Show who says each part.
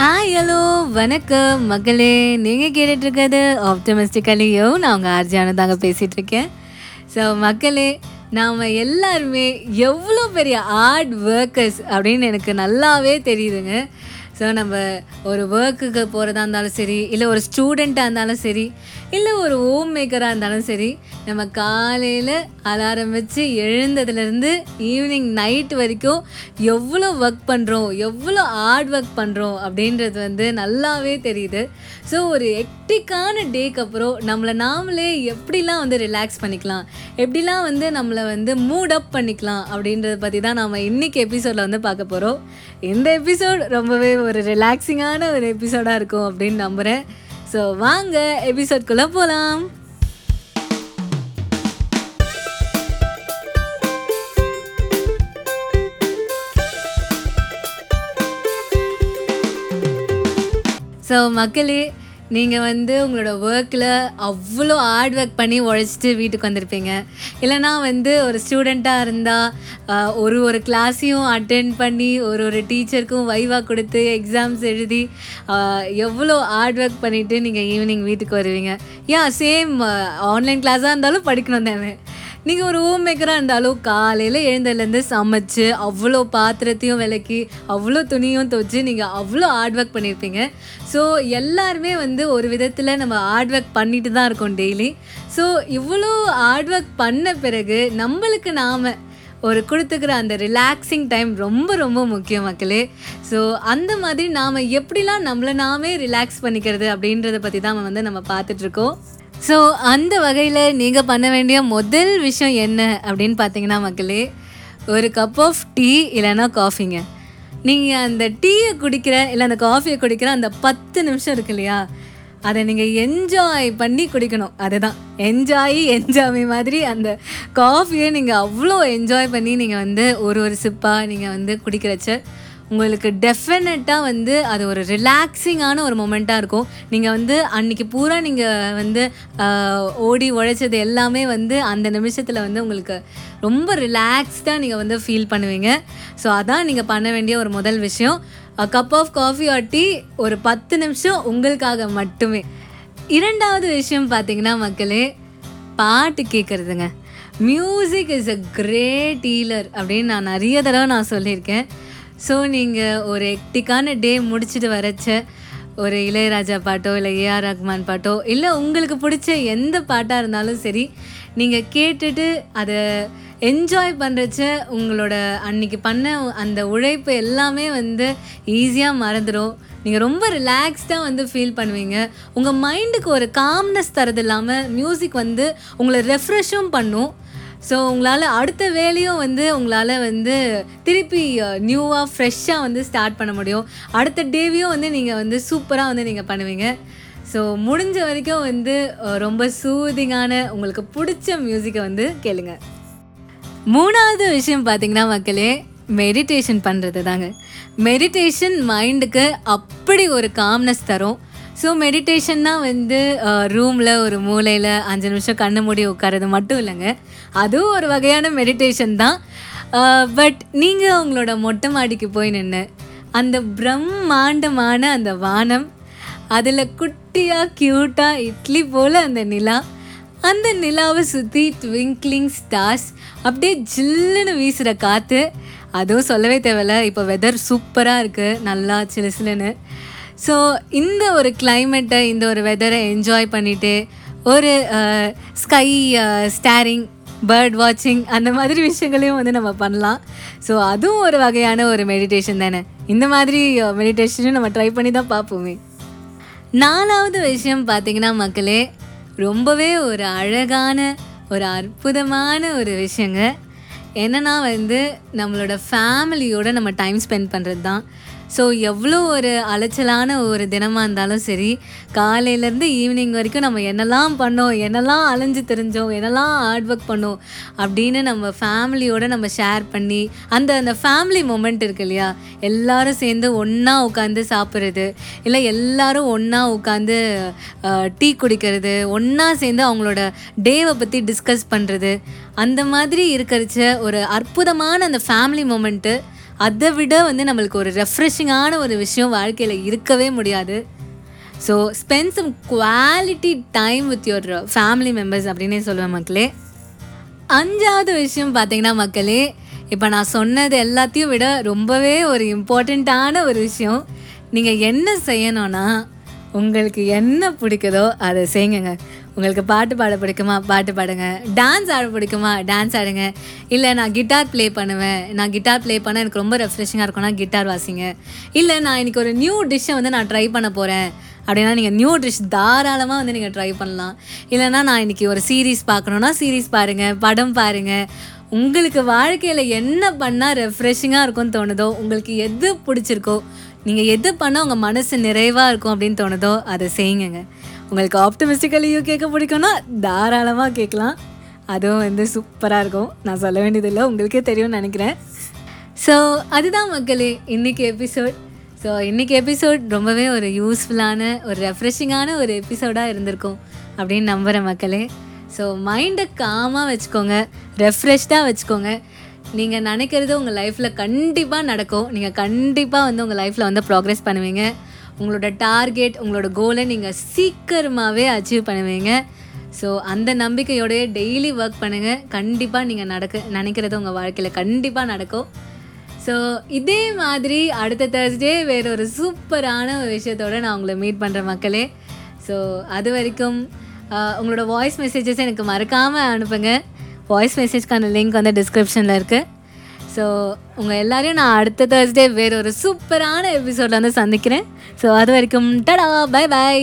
Speaker 1: Hi hello வணக்கம். மகளே நீங்கள் கேட்டுட்ருக்கிறது ஆப்டமிஸ்டிக்கலியோ நான் உங்கள் ஆர்ஜியானு தாங்க பேசிகிட்ருக்கேன் ஸோ மக்களே நாம் எல்லாருமே எவ்வளோ பெரிய ஆர்ட் ஒர்க்கர்ஸ் அப்படின்னு எனக்கு நல்லாவே தெரியுதுங்க. ஸோ நம்ம ஒரு ஒர்க்குக்கு போகிறதா இருந்தாலும் சரி இல்லை ஒரு ஸ்டூடெண்ட்டாக இருந்தாலும் சரி இல்லை ஒரு ஹோம் மேக்கராக இருந்தாலும் சரி நம்ம காலையில் அலாரம் வச்சு எழுந்ததுலேருந்து ஈவினிங் நைட் வரைக்கும் எவ்வளோ ஒர்க் பண்ணுறோம் எவ்வளோ ஹார்ட் ஒர்க் பண்ணுறோம் அப்படின்றது வந்து நல்லாவே தெரியுது. ஸோ ஒரு எக்டிக்கான டேக்கு அப்புறம் நம்மளை நாமளே எப்படிலாம் வந்து ரிலாக்ஸ் பண்ணிக்கலாம் எப்படிலாம் வந்து நம்மளை வந்து மூட் அப் பண்ணிக்கலாம் அப்படின்றத பற்றி தான் நாம் இன்றைக்கி எபிசோடில் வந்து பார்க்க போகிறோம் இந்த எபிசோட் ரொம்பவே ஒரு ரிலாக்ஸிங்கான ஒரு எபிசோடாக இருக்கும் அப்படின்னு நம்புகிறேன் ஸோ வாங்க எபிசோட்குள்ளே போகலாம் ஸோ மக்களே நீங்கள் வந்து உங்களோட ஒர்க்கில் அவ்வளோ ஹார்ட் ஒர்க் பண்ணி உழைச்சிட்டு வீட்டுக்கு வந்திருப்பீங்க. இல்லைனா வந்து ஒரு ஸ்டூடெண்ட்டாக இருந்தால் ஒரு ஒரு கிளாஸையும் அட்டென்ட் பண்ணி ஒரு ஒரு டீச்சருக்கும் வைவா கொடுத்து எக்ஸாம்ஸ் எழுதி எவ்வளோ ஹார்ட் ஒர்க் பண்ணிவிட்டு நீங்கள் ஈவினிங் வீட்டுக்கு வருவீங்க. ஏன் சேம் ஆன்லைன் கிளாஸாக இருந்தாலும் படிக்கணும் தானே. நீங்கள் ஒரு ஹோம் மேக்கராக இருந்தாலும் காலையில் எழுந்ததுலேருந்து சமைச்சு அவ்வளோ பாத்திரத்தையும் விளக்கி அவ்வளோ துணியும் துவச்சி நீங்கள் அவ்வளோ ஹார்ட் ஒர்க் பண்ணியிருப்பீங்க. ஸோ எல்லாருமே வந்து ஒரு விதத்தில் நம்ம ஹார்ட் ஒர்க் பண்ணிட்டு தான் இருக்கோம் டெய்லி ஸோ இவ்வளோ ஹார்ட் ஒர்க் பண்ண பிறகு நம்மளுக்கு நாம் ஒரு கொடுத்துக்கிற அந்த ரிலாக்ஸிங் டைம் ரொம்ப ரொம்ப முக்கியம் மக்களே. ஸோ அந்த மாதிரி நாம் எப்படிலாம் நம்மளை நாமே ரிலாக்ஸ் பண்ணிக்கிறது அப்படின்றத பற்றி தான் வந்து நம்ம பார்த்துட்ருக்கோம் ஸோ அந்த வகையில் நீங்கள் பண்ண வேண்டிய முதல் விஷயம் என்ன அப்படின்னு பார்த்தீங்கன்னா மக்களே ஒரு கப் ஆஃப் டீ இல்லைன்னா காஃபிங்க நீங்கள் அந்த டீயை குடிக்கிற இல்லை அந்த காஃபியை குடிக்கிற அந்த பத்து நிமிஷம் இருக்கு இல்லையா? அதை நீங்கள் என்ஜாய் பண்ணி குடிக்கணும். அதுதான். என்ஜாய் என்ஜாய் மாதிரி அந்த காஃபியை நீங்கள் அவ்வளோ என்ஜாய் பண்ணி நீங்கள் வந்து ஒரு ஒரு சிப்பாக நீங்கள் வந்து குடிக்கிறச்ச உங்களுக்கு டெஃபினட்டாக வந்து அது ஒரு ரிலாக்ஸிங்கான ஒரு மொமெண்ட்டாக இருக்கும். நீங்கள் வந்து அன்னைக்கு பூரா நீங்கள் வந்து ஓடி உழைச்சது எல்லாமே வந்து அந்த நிமிஷத்தில் வந்து உங்களுக்கு ரொம்ப ரிலாக்ஸ்டாக நீங்கள் வந்து ஃபீல் பண்ணுவீங்க. ஸோ அதான் நீங்கள் பண்ண வேண்டிய ஒரு முதல் விஷயம். Cup of coffee or tea ஒரு பத்து நிமிஷம் உங்களுக்காக மட்டுமே. இரண்டாவது விஷயம் பார்த்தீங்கன்னா மக்களே பாட்டு கேட்குறதுங்க music is a great dealer அப்படின்னு நான் நிறைய தடவை நான் சொல்லியிருக்கேன். ஸோ நீங்கள் ஒரு எக்டிக்கான டே முடிச்சுட்டு வரச்ச ஒரு இளையராஜா பாட்டோ இல்லை ஏஆர் ரஹ்மான் பாட்டோ இல்லை உங்களுக்கு பிடிச்ச எந்த பாட்டாக இருந்தாலும் சரி நீங்கள் கேட்டுட்டு அதை என்ஜாய் பண்ணுறச்ச உங்களோட அன்னைக்கு பண்ண அந்த உழைப்பு எல்லாமே வந்து ஈஸியாக மறந்துடும் நீங்கள் ரொம்ப ரிலாக்ஸ்டாக வந்து ஃபீல் பண்ணுவீங்க. உங்கள் மைண்டுக்கு ஒரு காம்னஸ் தரது இல்லாமல் மியூசிக் வந்து உங்களை ரெஃப்ரெஷ்ஷும் பண்ணும். ஸோ உங்களால் அடுத்த வேலையும் வந்து உங்களால் வந்து திருப்பி நியூவாக ஃப்ரெஷ்ஷாக வந்து ஸ்டார்ட் பண்ண முடியும். அடுத்த டேவையும் வந்து நீங்கள் வந்து சூப்பராக வந்து நீங்கள் பண்ணுவீங்க. ஸோ முடிஞ்ச வரைக்கும் வந்து ரொம்ப சூதிங்கான உங்களுக்கு பிடிச்ச மியூசிக்கை வந்து கேளுங்க. மூணாவது விஷயம் பார்த்தீங்கன்னா மக்களே மெடிடேஷன் பண்ணுறது தாங்க. மெடிடேஷன் மைண்டுக்கு அப்படி ஒரு காம்னஸ் தரும். ஸோ மெடிடேஷன்னா வந்து ரூமில் ஒரு மூலையில் அஞ்சு நிமிஷம் கண்ணு மூடி உட்காரது மட்டும் இல்லைங்க. அதுவும் ஒரு வகையான மெடிடேஷன் தான். பட் நீங்கள் உங்களோட மொட்டை மாடிக்கு போய் நின்று அந்த பிரம்மாண்டமான அந்த வானம் அதில் குட்டியாக க்யூட்டாக இட்லி போல் அந்த நிலா அந்த நிலாவை சுற்றி ட்விங்க்லிங் ஸ்டார்ஸ் அப்படியே ஜில்லுன்னு வீசுகிற காற்று அதுவும் சொல்லவே தேவையில்ல இப்போ வெதர் சூப்பராக இருக்குது நல்லா சிலு சிலுன்னு. ஸோ இந்த ஒரு கிளைமேட்டை இந்த ஒரு வெதரை என்ஜாய் பண்ணிவிட்டு ஒரு ஸ்கை ஸ்டாரிங் பேர்ட் வாட்சிங் அந்த மாதிரி விஷயங்களையும் வந்து நம்ம பண்ணலாம். ஸோ அதுவும் ஒரு வகையான ஒரு மெடிடேஷன் தானே. இந்த மாதிரி மெடிடேஷனும் நம்ம ட்ரை பண்ணி தான் பார்ப்போமே. நாலாவது விஷயம் பார்த்தீங்கன்னா மக்களே ரொம்பவே ஒரு அழகான ஒரு அற்புதமான ஒரு விஷயங்க. என்னென்னா வந்து நம்மளோட ஃபேமிலியோடு நம்ம டைம் ஸ்பெண்ட் பண்ணுறது தான் ஸோ எவ்வளோ ஒரு அலைச்சலான ஒரு தினமாக இருந்தாலும் சரி காலையிலேருந்து ஈவினிங் வரைக்கும் நம்ம என்னெல்லாம் பண்ணோம் என்னெல்லாம் அலைஞ்சு தெரிஞ்சோம் என்னெல்லாம் ஹார்ட் ஒர்க் பண்ணோம் அப்படின்னு நம்ம ஃபேமிலியோடு நம்ம ஷேர் பண்ணி அந்த அந்த ஃபேமிலி மூமெண்ட் இருக்கு இல்லையா? எல்லோரும் சேர்ந்து ஒன்றா உட்காந்து சாப்பிட்றது இல்லை எல்லோரும் ஒன்றா உட்காந்து டீ குடிக்கிறது ஒன்றா சேர்ந்து அவங்களோட டேவை பற்றி டிஸ்கஸ் பண்ணுறது அந்த மாதிரி இருக்கிறச்ச ஒரு அற்புதமான அந்த ஃபேமிலி மூமெண்ட்டு அதை விட வந்து நம்மளுக்கு ஒரு ரெஃப்ரெஷிங்கான ஒரு விஷயம் வாழ்க்கையில் இருக்கவே முடியாது. So spend some quality time with your family members அப்படின்னே சொல்லுவேன் மக்களே. அஞ்சாவது விஷயம் பார்த்தீங்கன்னா மக்களே இப்போ நான் சொன்னது எல்லாத்தையும் விட ரொம்பவே ஒரு இம்பார்ட்டண்ட்டான ஒரு விஷயம். நீங்கள் என்ன செய்யணும்னா உங்களுக்கு என்ன பிடிக்குதோ அதை செய்யுங்க. உங்களுக்கு பாட்டு பாட பிடிக்குமா பாட்டு பாடுங்க. டான்ஸ் ஆட பிடிக்குமா டான்ஸ் ஆடுங்க. இல்லை நான் கிட்டார் ப்ளே பண்ணுவேன். நான் கிட்டார் ப்ளே பண்ணால் எனக்கு ரொம்ப ரெஃப்ரெஷிங்காக இருக்கும்னா கிட்டார் வாசிங்க. இல்லை நான் இன்னைக்கு ஒரு நியூ டிஷ்ஷை வந்து நான் ட்ரை பண்ண போகிறேன் அப்படின்னா நீங்கள் நியூ டிஷ் தாராளமாக வந்து நீங்கள் ட்ரை பண்ணலாம். இல்லைன்னா நான் இன்றைக்கி ஒரு சீரீஸ் பார்க்கணுன்னா சீரீஸ் பாருங்கள் படம் பாருங்கள் உங்களுக்கு வாழ்க்கையில் என்ன பண்ணால் ரெஃப்ரெஷிங்காக இருக்கும்னு தோணுதோ உங்களுக்கு எது பிடிச்சிருக்கோ நீங்கள் எது பண்ணால் உங்கள் மனசு நிறைவாக இருக்கும் அப்படின்னு தோணுதோ அதை செய்யுங்க உங்களுக்கு ஆப்டமிஸ்டிக்கலையும் கேட்க பிடிக்கும்னா தாராளமாக கேட்கலாம். அதுவும் வந்து சூப்பராக இருக்கும். நான் சொல்ல வேண்டியதில்லை உங்களுக்கே தெரியும்னு நினைக்கிறேன். ஸோ அதுதான் மக்களே இன்றைக்கி எபிசோட் ஸோ இன்றைக்கி எபிசோட் ரொம்பவே ஒரு யூஸ்ஃபுல்லான ஒரு ரெஃப்ரெஷிங்கான ஒரு எபிசோடாக இருந்திருக்கும் அப்படின்னு நம்புகிறேன் மக்களே. ஸோ மைண்டை காமாக வச்சுக்கோங்க ரெஃப்ரெஷ்டாக வச்சுக்கோங்க. நீங்கள் நினைக்கிறது உங்கள் லைஃப்பில் கண்டிப்பாக நடக்கும். நீங்கள் கண்டிப்பாக வந்து உங்கள் லைஃப்பில் வந்து ப்ராக்ரெஸ் பண்ணுவீங்க. உங்களோட டார்கெட் உங்களோட கோலை நீங்கள் சீக்கிரமாகவே அச்சீவ் பண்ணுவீங்க. ஸோ அந்த நம்பிக்கையோடய டெய்லி ஒர்க் பண்ணுங்கள் கண்டிப்பாக நீங்கள் நடக்க நினைக்கிறது உங்கள் வாழ்க்கையில் கண்டிப்பாக நடக்கும். ஸோ இதே மாதிரி அடுத்த தேர்ஸ்டே வேறு ஒரு சூப்பரான ஒரு விஷயத்தோட நான் உங்களை மீட் பண்ணுற மக்களே. ஸோ அது வரைக்கும் உங்களோட வாய்ஸ் மெசேஜஸ் எனக்கு மறக்காமல் அனுப்புங்க. வாய்ஸ் மெசேஜ்க்கான லிங்க் வந்து டிஸ்கிரிப்ஷனில் இருக்குது ஸோ உங்கள் எல்லாரையும் நான் அடுத்த தேர்ஸ்டே வேறு ஒரு சூப்பரான எபிசோடில் வந்து சந்திக்கிறேன். ஸோ அது வரைக்கும் டடா பை பை